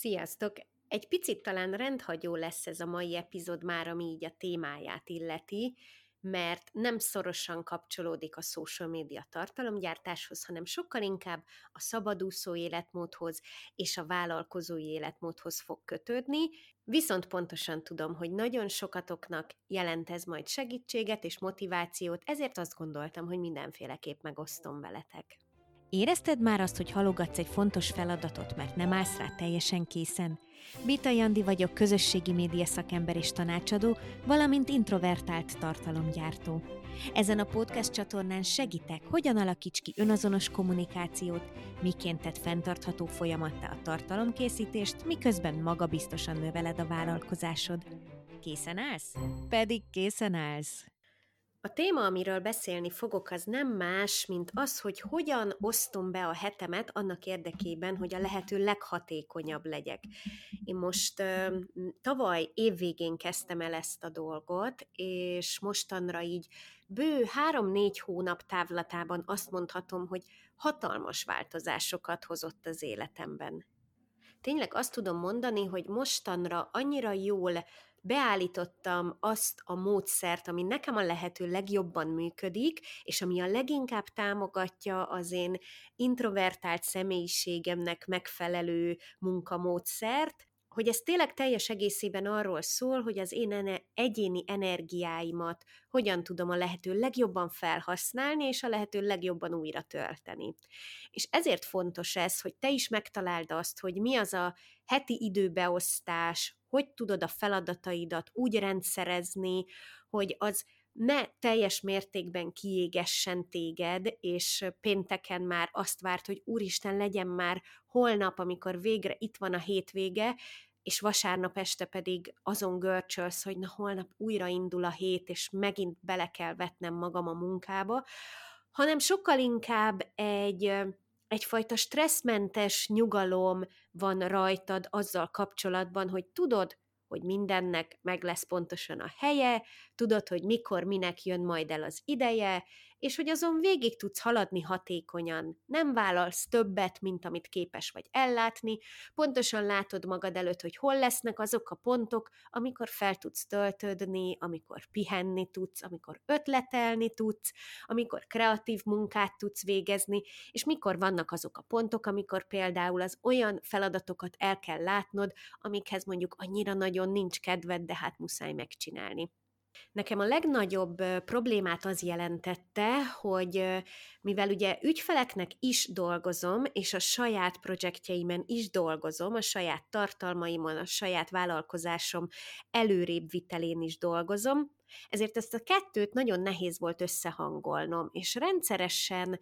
Sziasztok! Egy picit talán rendhagyó lesz ez a mai epizód már, ami így a témáját illeti, mert nem szorosan kapcsolódik a social média tartalomgyártáshoz, hanem sokkal inkább a szabadúszó életmódhoz és a vállalkozói életmódhoz fog kötődni, viszont pontosan tudom, hogy nagyon sokatoknak jelent ez majd segítséget és motivációt, ezért azt gondoltam, hogy mindenféleképp megosztom veletek. Érezted már azt, hogy halogatsz egy fontos feladatot, mert nem állsz rá teljesen készen? Bita Jandi vagyok, közösségi média szakember és tanácsadó, valamint introvertált tartalomgyártó. Ezen a podcast csatornán segítek, hogyan alakíts ki önazonos kommunikációt, miként tett fenntartható folyamattá a tartalomkészítést, miközben magabiztosan növeled a vállalkozásod. Készen állsz? Pedig készen állsz! A téma, amiről beszélni fogok, az nem más, mint az, hogy hogyan osztom be a hetemet annak érdekében, hogy a lehető leghatékonyabb legyek. Én most tavaly évvégén kezdtem el ezt a dolgot, és mostanra így bő három-négy hónap távlatában azt mondhatom, hogy hatalmas változásokat hozott az életemben. Tényleg azt tudom mondani, hogy mostanra annyira jól beállítottam azt a módszert, ami nekem a lehető legjobban működik, és ami a leginkább támogatja az én introvertált személyiségemnek megfelelő munkamódszert, hogy ez tényleg teljes egészében arról szól, hogy az én egyéni energiáimat hogyan tudom a lehető legjobban felhasználni, és a lehető legjobban újra tölteni. És ezért fontos ez, hogy te is megtaláld azt, hogy mi az a heti időbeosztás, hogy tudod a feladataidat úgy rendszerezni, hogy az ne teljes mértékben kiégessen téged, és pénteken már azt várt, hogy úristen, legyen már holnap, amikor végre itt van a hétvége, és vasárnap este pedig azon görcsölsz, hogy na holnap újra indul a hét, és megint bele kell vetnem magam a munkába, hanem sokkal inkább egy egyfajta stresszmentes nyugalom van rajtad azzal kapcsolatban, hogy tudod, hogy mindennek meg lesz pontosan a helye, tudod, hogy mikor, minek jön majd el az ideje, és hogy azon végig tudsz haladni hatékonyan. Nem vállalsz többet, mint amit képes vagy ellátni, pontosan látod magad előtt, hogy hol lesznek azok a pontok, amikor fel tudsz töltődni, amikor pihenni tudsz, amikor ötletelni tudsz, amikor kreatív munkát tudsz végezni, és mikor vannak azok a pontok, amikor például az olyan feladatokat el kell látnod, amikhez mondjuk annyira nagyon nincs kedved, de hát muszáj megcsinálni. Nekem a legnagyobb problémát az jelentette, hogy mivel ugye ügyfeleknek is dolgozom, és a saját projektjeimen is dolgozom, a saját tartalmaimon, a saját vállalkozásom előrébb vitelén is dolgozom, ezért ezt a kettőt nagyon nehéz volt összehangolnom, és rendszeresen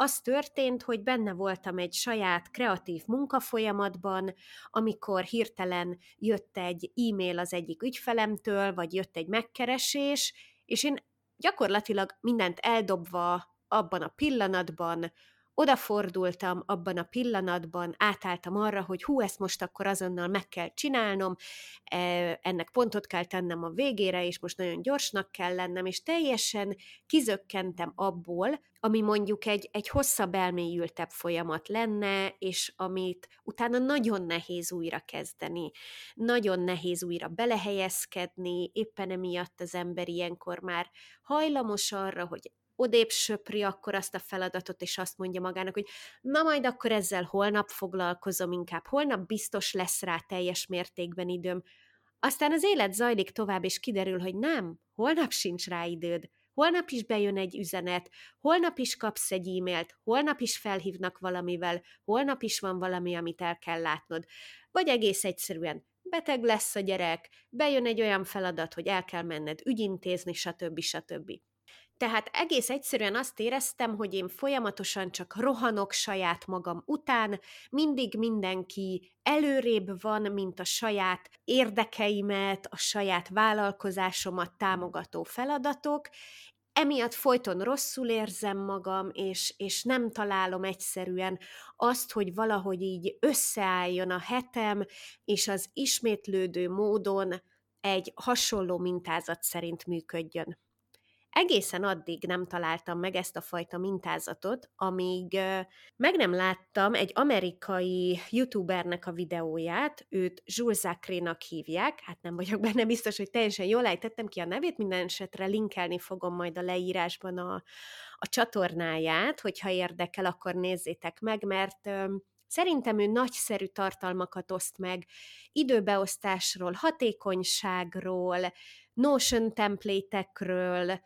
az történt, hogy benne voltam egy saját kreatív munkafolyamatban, amikor hirtelen jött egy e-mail az egyik ügyfelemtől, vagy jött egy megkeresés, és én gyakorlatilag mindent eldobva abban a pillanatban odafordultam abban a pillanatban, átálltam arra, hogy hú, ezt most akkor azonnal meg kell csinálnom, e, ennek pontot kell tennem a végére, és most nagyon gyorsnak kell lennem, és teljesen kizökkentem abból, ami mondjuk egy, egy hosszabb elmélyültebb folyamat lenne, és amit utána nagyon nehéz újra kezdeni, nagyon nehéz újra belehelyezkedni, éppen emiatt az ember ilyenkor már hajlamos arra, hogy odébb söpri akkor azt a feladatot, és azt mondja magának, hogy na majd akkor ezzel holnap foglalkozom inkább, holnap biztos lesz rá teljes mértékben időm. Aztán az élet zajlik tovább, és kiderül, hogy nem, holnap sincs rá időd, holnap is bejön egy üzenet, holnap is kapsz egy e-mailt, holnap is felhívnak valamivel, holnap is van valami, amit el kell látnod. Vagy egész egyszerűen beteg lesz a gyerek, bejön egy olyan feladat, hogy el kell menned ügyintézni, stb. stb. Tehát egész egyszerűen azt éreztem, hogy én folyamatosan csak rohanok saját magam után, mindig mindenki előrébb van, mint a saját érdekeimet, a saját vállalkozásomat támogató feladatok, emiatt folyton rosszul érzem magam, és, és nem találom egyszerűen azt, hogy valahogy így összeálljon a hetem, és az ismétlődő módon egy hasonló mintázat szerint működjön. Egészen addig nem találtam meg ezt a fajta mintázatot, amíg meg nem láttam egy amerikai youtubernek a videóját, őt Jules Zachary-nak hívják, hát nem vagyok benne biztos, hogy teljesen jól ejtettem ki a nevét, minden esetre linkelni fogom majd a leírásban a, a csatornáját, hogyha érdekel, akkor nézzétek meg, mert Szerintem ő nagyszerű tartalmakat oszt meg időbeosztásról, hatékonyságról, Notion templatekről,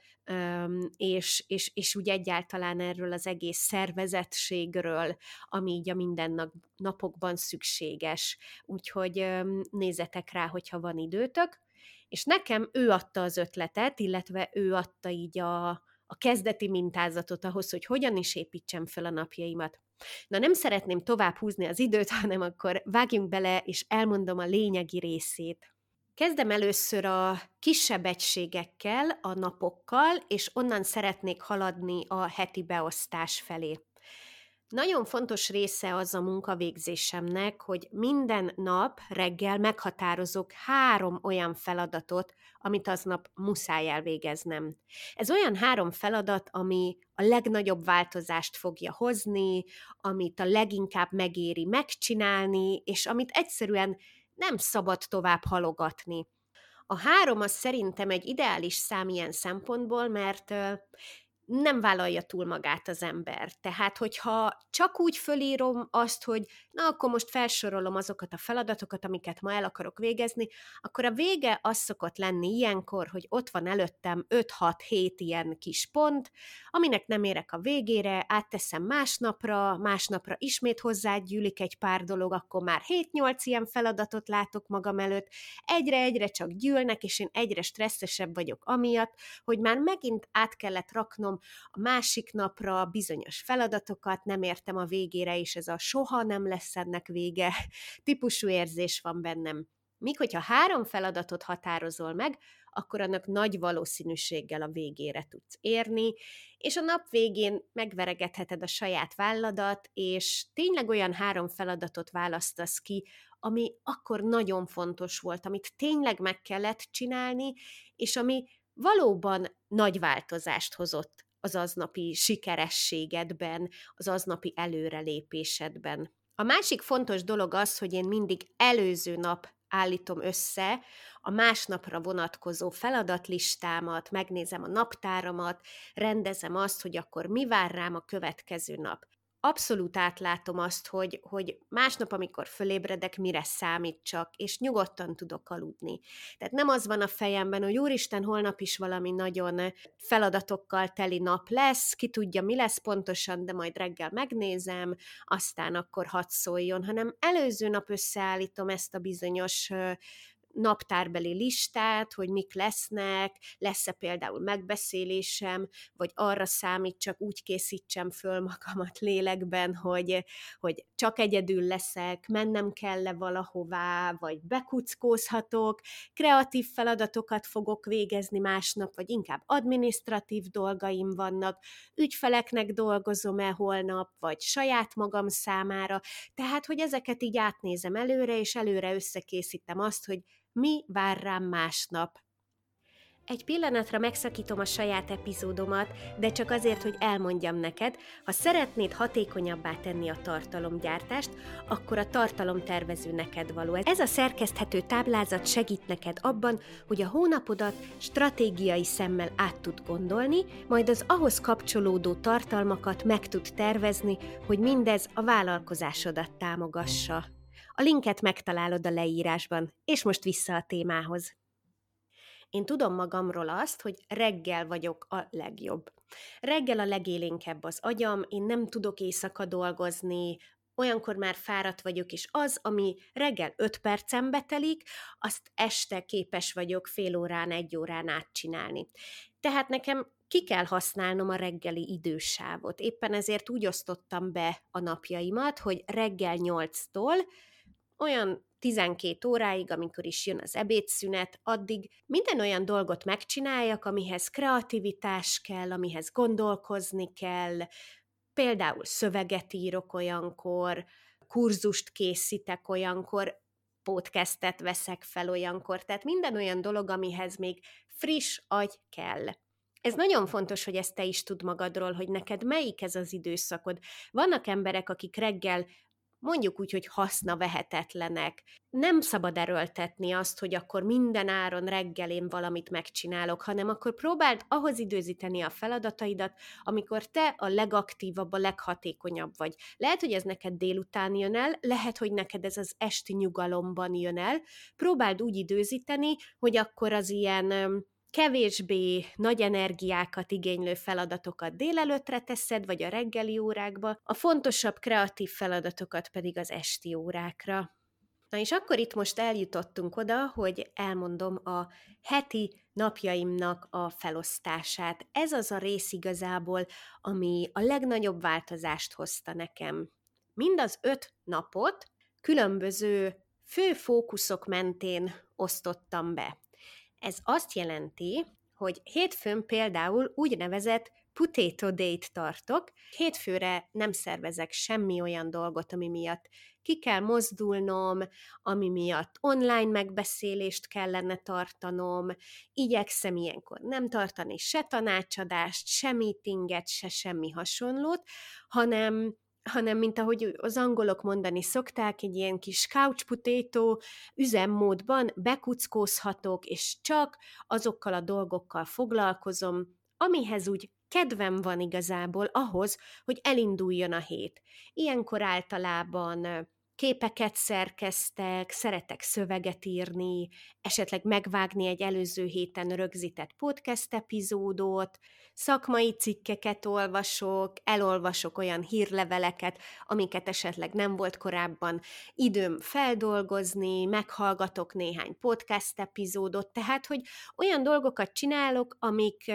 és, és, és úgy egyáltalán erről az egész szervezettségről, ami így a minden napokban szükséges. Úgyhogy nézzetek rá, hogyha van időtök. És nekem ő adta az ötletet, illetve ő adta így a, a kezdeti mintázatot ahhoz, hogy hogyan is építsem fel a napjaimat. Na nem szeretném tovább húzni az időt, hanem akkor vágjunk bele, és elmondom a lényegi részét. Kezdem először a kisebb egységekkel, a napokkal, és onnan szeretnék haladni a heti beosztás felé. Nagyon fontos része az a munkavégzésemnek, hogy minden nap reggel meghatározok három olyan feladatot, amit aznap muszáj elvégeznem. Ez olyan három feladat, ami a legnagyobb változást fogja hozni, amit a leginkább megéri megcsinálni, és amit egyszerűen nem szabad tovább halogatni. A három az szerintem egy ideális szám ilyen szempontból, mert nem vállalja túl magát az ember. Tehát, hogyha csak úgy fölírom azt, hogy na, akkor most felsorolom azokat a feladatokat, amiket ma el akarok végezni, akkor a vége az szokott lenni ilyenkor, hogy ott van előttem 5-6-7 ilyen kis pont, aminek nem érek a végére, átteszem másnapra, másnapra ismét hozzágyűlik egy pár dolog, akkor már 7-8 ilyen feladatot látok magam előtt, egyre-egyre csak gyűlnek, és én egyre stresszesebb vagyok amiatt, hogy már megint át kellett raknom a másik napra bizonyos feladatokat, nem értem a végére, és ez a soha nem lesz ennek vége típusú érzés van bennem. Míg hogyha három feladatot határozol meg, akkor annak nagy valószínűséggel a végére tudsz érni, és a nap végén megveregetheted a saját válladat, és tényleg olyan három feladatot választasz ki, ami akkor nagyon fontos volt, amit tényleg meg kellett csinálni, és ami valóban nagy változást hozott az aznapi sikerességedben, az aznapi előrelépésedben. A másik fontos dolog az, hogy én mindig előző nap állítom össze a másnapra vonatkozó feladatlistámat, megnézem a naptáramat, rendezem azt, hogy akkor mi vár rám a következő nap abszolút átlátom azt, hogy, hogy másnap, amikor fölébredek, mire számít csak, és nyugodtan tudok aludni. Tehát nem az van a fejemben, hogy úristen, holnap is valami nagyon feladatokkal teli nap lesz, ki tudja, mi lesz pontosan, de majd reggel megnézem, aztán akkor hadd szóljon, hanem előző nap összeállítom ezt a bizonyos naptárbeli listát, hogy mik lesznek, lesz-e például megbeszélésem, vagy arra számít, csak úgy készítsem föl magamat lélekben, hogy, hogy csak egyedül leszek, mennem kell-e valahová, vagy bekuckózhatok, kreatív feladatokat fogok végezni másnap, vagy inkább administratív dolgaim vannak, ügyfeleknek dolgozom-e holnap, vagy saját magam számára, tehát, hogy ezeket így átnézem előre, és előre összekészítem azt, hogy mi vár rám másnap. Egy pillanatra megszakítom a saját epizódomat, de csak azért, hogy elmondjam neked, ha szeretnéd hatékonyabbá tenni a tartalomgyártást, akkor a tartalomtervező neked való. Ez a szerkeszthető táblázat segít neked abban, hogy a hónapodat stratégiai szemmel át tud gondolni, majd az ahhoz kapcsolódó tartalmakat meg tud tervezni, hogy mindez a vállalkozásodat támogassa. A linket megtalálod a leírásban, és most vissza a témához. Én tudom magamról azt, hogy reggel vagyok a legjobb. Reggel a legélénkebb az agyam, én nem tudok éjszaka dolgozni, olyankor már fáradt vagyok, és az, ami reggel 5 percen betelik, azt este képes vagyok fél órán, egy órán átcsinálni. Tehát nekem ki kell használnom a reggeli idősávot. Éppen ezért úgy osztottam be a napjaimat, hogy reggel 8-tól olyan 12 óráig, amikor is jön az ebédszünet, addig minden olyan dolgot megcsináljak, amihez kreativitás kell, amihez gondolkozni kell, például szöveget írok olyankor, kurzust készítek olyankor, podcastet veszek fel olyankor, tehát minden olyan dolog, amihez még friss agy kell. Ez nagyon fontos, hogy ezt te is tud magadról, hogy neked melyik ez az időszakod. Vannak emberek, akik reggel mondjuk úgy, hogy haszna vehetetlenek. Nem szabad erőltetni azt, hogy akkor minden áron reggel én valamit megcsinálok, hanem akkor próbáld ahhoz időzíteni a feladataidat, amikor te a legaktívabb, a leghatékonyabb vagy. Lehet, hogy ez neked délután jön el, lehet, hogy neked ez az esti nyugalomban jön el. Próbáld úgy időzíteni, hogy akkor az ilyen kevésbé nagy energiákat igénylő feladatokat délelőttre teszed, vagy a reggeli órákba, a fontosabb kreatív feladatokat pedig az esti órákra. Na és akkor itt most eljutottunk oda, hogy elmondom a heti napjaimnak a felosztását. Ez az a rész igazából, ami a legnagyobb változást hozta nekem. Mind az öt napot különböző fő fókuszok mentén osztottam be. Ez azt jelenti, hogy hétfőn például úgynevezett potato date tartok. Hétfőre nem szervezek semmi olyan dolgot, ami miatt ki kell mozdulnom, ami miatt online megbeszélést kellene tartanom, igyekszem ilyenkor nem tartani se tanácsadást, se meetinget, se semmi hasonlót, hanem hanem mint ahogy az angolok mondani szokták, egy ilyen kis couch potato üzemmódban bekuckózhatok, és csak azokkal a dolgokkal foglalkozom, amihez úgy kedvem van igazából ahhoz, hogy elinduljon a hét. Ilyenkor általában képeket szerkeztek, szeretek szöveget írni, esetleg megvágni egy előző héten rögzített podcast epizódot, szakmai cikkeket olvasok, elolvasok olyan hírleveleket, amiket esetleg nem volt korábban időm feldolgozni, meghallgatok néhány podcast epizódot, tehát, hogy olyan dolgokat csinálok, amik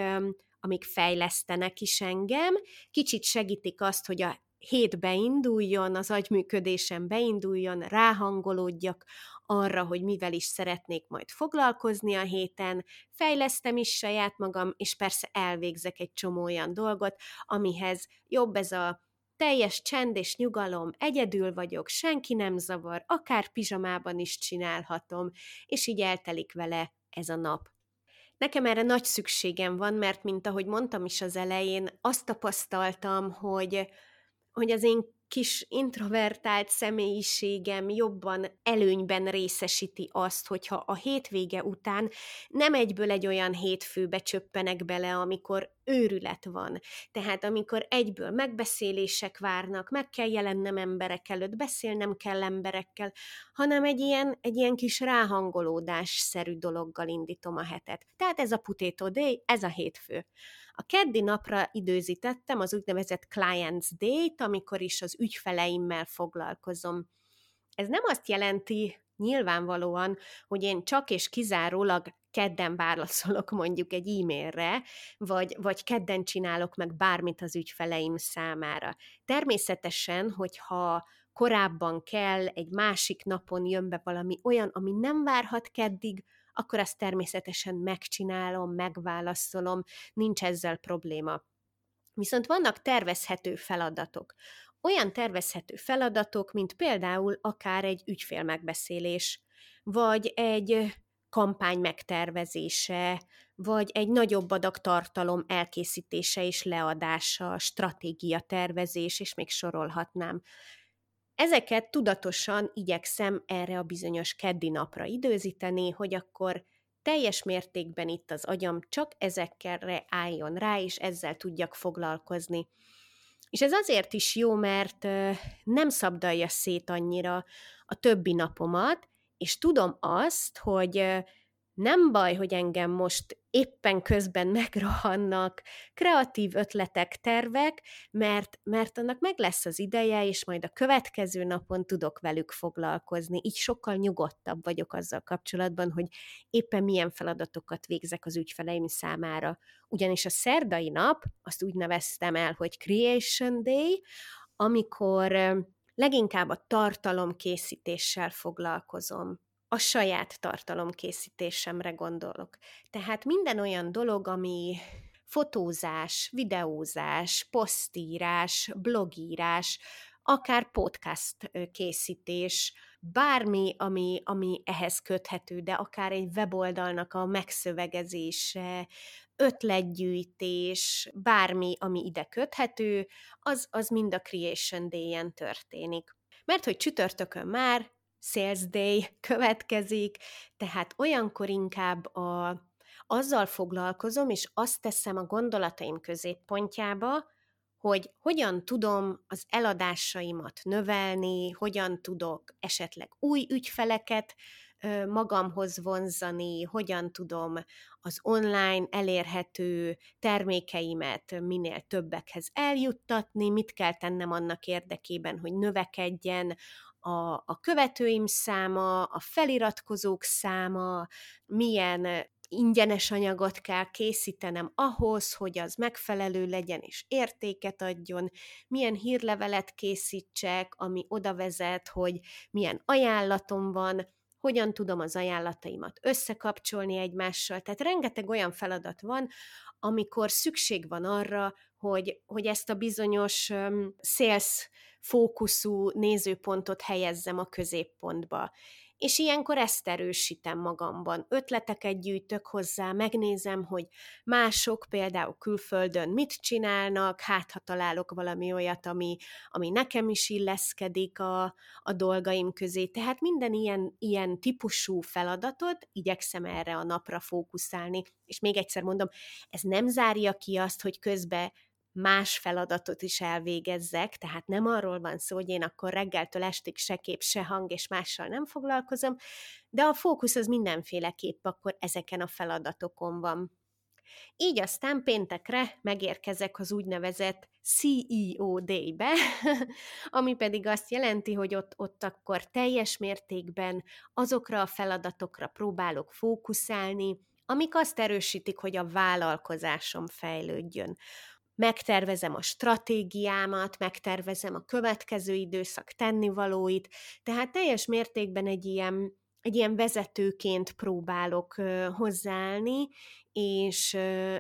amik fejlesztenek is engem, kicsit segítik azt, hogy a hét beinduljon, az agyműködésem beinduljon, ráhangolódjak arra, hogy mivel is szeretnék majd foglalkozni a héten, fejlesztem is saját magam, és persze elvégzek egy csomó olyan dolgot, amihez jobb ez a teljes csend és nyugalom, egyedül vagyok, senki nem zavar, akár pizsamában is csinálhatom, és így eltelik vele ez a nap. Nekem erre nagy szükségem van, mert mint ahogy mondtam is az elején, azt tapasztaltam, hogy hogy az én kis introvertált személyiségem jobban előnyben részesíti azt, hogyha a hétvége után nem egyből egy olyan hétfőbe csöppenek bele, amikor őrület van. Tehát amikor egyből megbeszélések várnak, meg kell jelennem emberek előtt, beszélnem kell emberekkel, hanem egy ilyen, egy ilyen kis ráhangolódás-szerű dologgal indítom a hetet. Tehát ez a Potato Day, ez a hétfő. A keddi napra időzítettem az úgynevezett Clients Day-t, amikor is az ügyfeleimmel foglalkozom. Ez nem azt jelenti nyilvánvalóan, hogy én csak és kizárólag kedden válaszolok mondjuk egy e-mailre, vagy, vagy kedden csinálok meg bármit az ügyfeleim számára. Természetesen, hogyha korábban kell, egy másik napon jön be valami olyan, ami nem várhat keddig, akkor azt természetesen megcsinálom, megválaszolom, nincs ezzel probléma. Viszont vannak tervezhető feladatok. Olyan tervezhető feladatok, mint például akár egy ügyfélmegbeszélés, vagy egy kampány megtervezése, vagy egy nagyobb adag tartalom elkészítése és leadása, stratégia tervezés, és még sorolhatnám. Ezeket tudatosan igyekszem erre a bizonyos keddi napra időzíteni, hogy akkor teljes mértékben itt az agyam csak ezekkel álljon rá, és ezzel tudjak foglalkozni. És ez azért is jó, mert nem szabdalja szét annyira a többi napomat, és tudom azt, hogy nem baj, hogy engem most éppen közben megrohannak kreatív ötletek, tervek, mert, mert annak meg lesz az ideje, és majd a következő napon tudok velük foglalkozni. Így sokkal nyugodtabb vagyok azzal kapcsolatban, hogy éppen milyen feladatokat végzek az ügyfeleim számára. Ugyanis a szerdai nap, azt úgy neveztem el, hogy Creation Day, amikor leginkább a tartalomkészítéssel foglalkozom a saját tartalomkészítésemre gondolok. Tehát minden olyan dolog, ami fotózás, videózás, posztírás, blogírás, akár podcast készítés, bármi, ami, ami ehhez köthető, de akár egy weboldalnak a megszövegezése, ötletgyűjtés, bármi, ami ide köthető, az, az mind a Creation Day-en történik. Mert hogy csütörtökön már Sales Day következik, tehát olyankor inkább a, azzal foglalkozom, és azt teszem a gondolataim középpontjába, hogy hogyan tudom az eladásaimat növelni, hogyan tudok esetleg új ügyfeleket magamhoz vonzani, hogyan tudom az online elérhető termékeimet minél többekhez eljuttatni, mit kell tennem annak érdekében, hogy növekedjen a, a követőim száma, a feliratkozók száma, milyen ingyenes anyagot kell készítenem ahhoz, hogy az megfelelő legyen és értéket adjon, milyen hírlevelet készítsek, ami oda vezet, hogy milyen ajánlatom van, hogyan tudom az ajánlataimat összekapcsolni egymással. Tehát rengeteg olyan feladat van, amikor szükség van arra, hogy, hogy ezt a bizonyos um, sales fókuszú nézőpontot helyezzem a középpontba és ilyenkor ezt erősítem magamban. Ötleteket gyűjtök hozzá, megnézem, hogy mások például külföldön mit csinálnak, hát ha találok valami olyat, ami, ami nekem is illeszkedik a, a dolgaim közé. Tehát minden ilyen, ilyen típusú feladatot igyekszem erre a napra fókuszálni. És még egyszer mondom, ez nem zárja ki azt, hogy közben más feladatot is elvégezzek, tehát nem arról van szó, hogy én akkor reggeltől estig se kép, se hang és mással nem foglalkozom, de a fókusz az mindenféleképp akkor ezeken a feladatokon van. Így aztán péntekre megérkezek az úgynevezett CEO Day-be, ami pedig azt jelenti, hogy ott, ott akkor teljes mértékben azokra a feladatokra próbálok fókuszálni, amik azt erősítik, hogy a vállalkozásom fejlődjön megtervezem a stratégiámat, megtervezem a következő időszak tennivalóit, tehát teljes mértékben egy ilyen, egy ilyen vezetőként próbálok hozzáállni, és,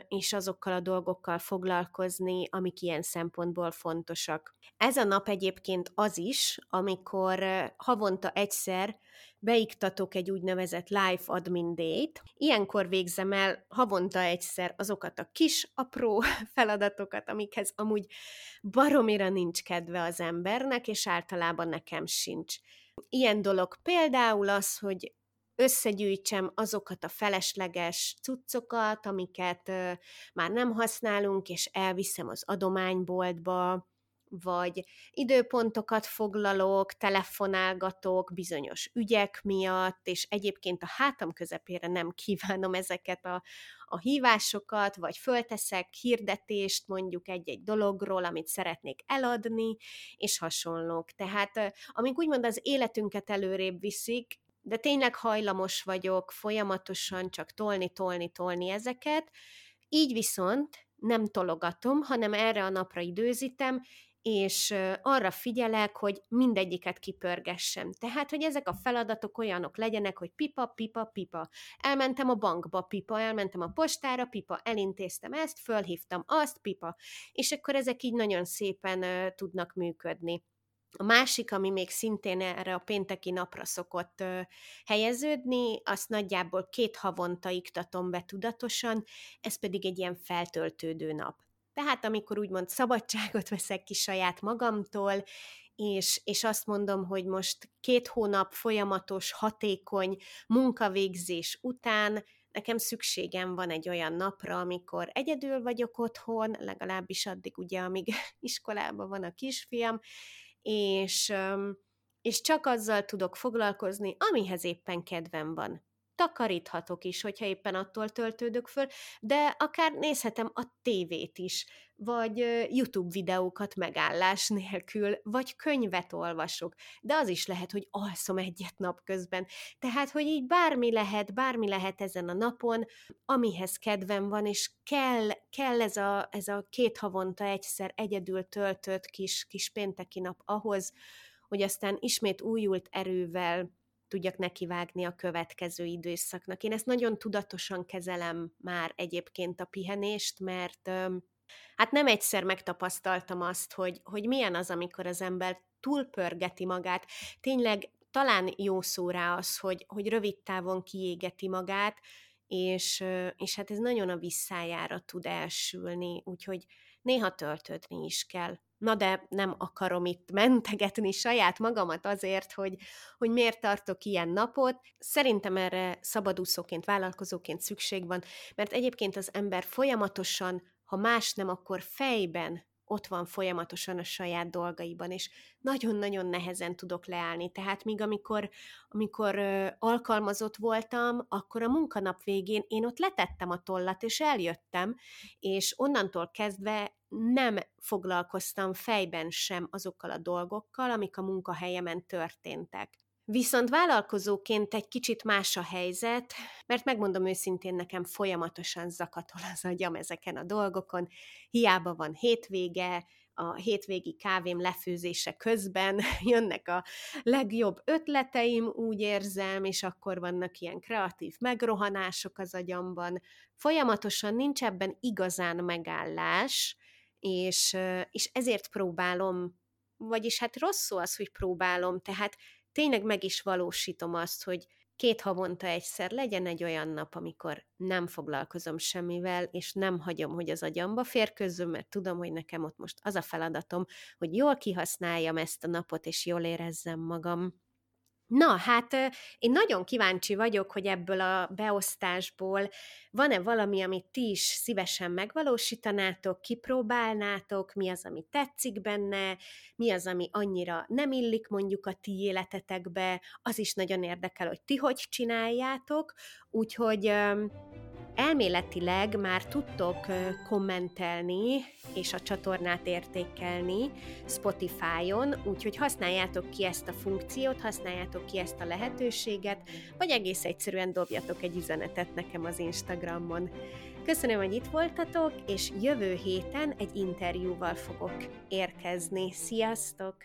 és azokkal a dolgokkal foglalkozni, amik ilyen szempontból fontosak. Ez a nap egyébként az is, amikor havonta egyszer beiktatok egy úgynevezett Life Admin Day-t. Ilyenkor végzem el havonta egyszer azokat a kis, apró feladatokat, amikhez amúgy baromira nincs kedve az embernek, és általában nekem sincs. Ilyen dolog például az, hogy összegyűjtsem azokat a felesleges cuccokat, amiket már nem használunk, és elviszem az adományboltba, vagy időpontokat foglalok, telefonálgatok bizonyos ügyek miatt, és egyébként a hátam közepére nem kívánom ezeket a, a hívásokat, vagy fölteszek hirdetést mondjuk egy-egy dologról, amit szeretnék eladni, és hasonlók. Tehát amik úgymond az életünket előrébb viszik, de tényleg hajlamos vagyok folyamatosan csak tolni, tolni, tolni ezeket, így viszont nem tologatom, hanem erre a napra időzítem, és arra figyelek, hogy mindegyiket kipörgessem. Tehát, hogy ezek a feladatok olyanok legyenek, hogy pipa, pipa, pipa. Elmentem a bankba, pipa, elmentem a postára, pipa, elintéztem ezt, fölhívtam azt, pipa. És akkor ezek így nagyon szépen tudnak működni. A másik, ami még szintén erre a pénteki napra szokott uh, helyeződni, azt nagyjából két havonta iktatom be tudatosan, ez pedig egy ilyen feltöltődő nap. Tehát amikor úgymond szabadságot veszek ki saját magamtól, és, és azt mondom, hogy most két hónap folyamatos, hatékony munkavégzés után nekem szükségem van egy olyan napra, amikor egyedül vagyok otthon, legalábbis addig ugye, amíg iskolában van a kisfiam, és, és csak azzal tudok foglalkozni, amihez éppen kedvem van takaríthatok is, hogyha éppen attól töltődök föl, de akár nézhetem a tévét is, vagy YouTube videókat megállás nélkül, vagy könyvet olvasok, de az is lehet, hogy alszom egyet napközben. Tehát, hogy így bármi lehet, bármi lehet ezen a napon, amihez kedvem van, és kell, kell ez, a, ez a két havonta egyszer egyedül töltött kis, kis pénteki nap ahhoz, hogy aztán ismét újult erővel tudjak nekivágni a következő időszaknak. Én ezt nagyon tudatosan kezelem már egyébként a pihenést, mert hát nem egyszer megtapasztaltam azt, hogy, hogy milyen az, amikor az ember túlpörgeti magát, tényleg talán jó szó rá az, hogy, hogy rövid távon kiégeti magát, és, és hát ez nagyon a visszájára tud elsülni, úgyhogy néha töltődni is kell. Na de nem akarom itt mentegetni saját magamat azért, hogy, hogy miért tartok ilyen napot. Szerintem erre szabadúszóként, vállalkozóként szükség van, mert egyébként az ember folyamatosan, ha más nem, akkor fejben ott van folyamatosan a saját dolgaiban, és nagyon-nagyon nehezen tudok leállni. Tehát míg amikor, amikor alkalmazott voltam, akkor a munkanap végén én ott letettem a tollat, és eljöttem, és onnantól kezdve nem foglalkoztam fejben sem azokkal a dolgokkal, amik a munkahelyemen történtek. Viszont vállalkozóként egy kicsit más a helyzet, mert megmondom őszintén, nekem folyamatosan zakatol az agyam ezeken a dolgokon. Hiába van hétvége, a hétvégi kávém lefőzése közben jönnek a legjobb ötleteim, úgy érzem, és akkor vannak ilyen kreatív megrohanások az agyamban. Folyamatosan nincs ebben igazán megállás, és, és ezért próbálom, vagyis hát rossz szó az, hogy próbálom, tehát tényleg meg is valósítom azt, hogy két havonta egyszer legyen egy olyan nap, amikor nem foglalkozom semmivel, és nem hagyom, hogy az agyamba férkőzzön, mert tudom, hogy nekem ott most az a feladatom, hogy jól kihasználjam ezt a napot, és jól érezzem magam. Na, hát én nagyon kíváncsi vagyok, hogy ebből a beosztásból van-e valami, amit ti is szívesen megvalósítanátok, kipróbálnátok, mi az, ami tetszik benne, mi az, ami annyira nem illik mondjuk a ti életetekbe, az is nagyon érdekel, hogy ti hogy csináljátok, úgyhogy Elméletileg már tudtok kommentelni és a csatornát értékelni Spotify-on, úgyhogy használjátok ki ezt a funkciót, használjátok ki ezt a lehetőséget, vagy egész egyszerűen dobjatok egy üzenetet nekem az Instagramon. Köszönöm, hogy itt voltatok, és jövő héten egy interjúval fogok érkezni. Sziasztok!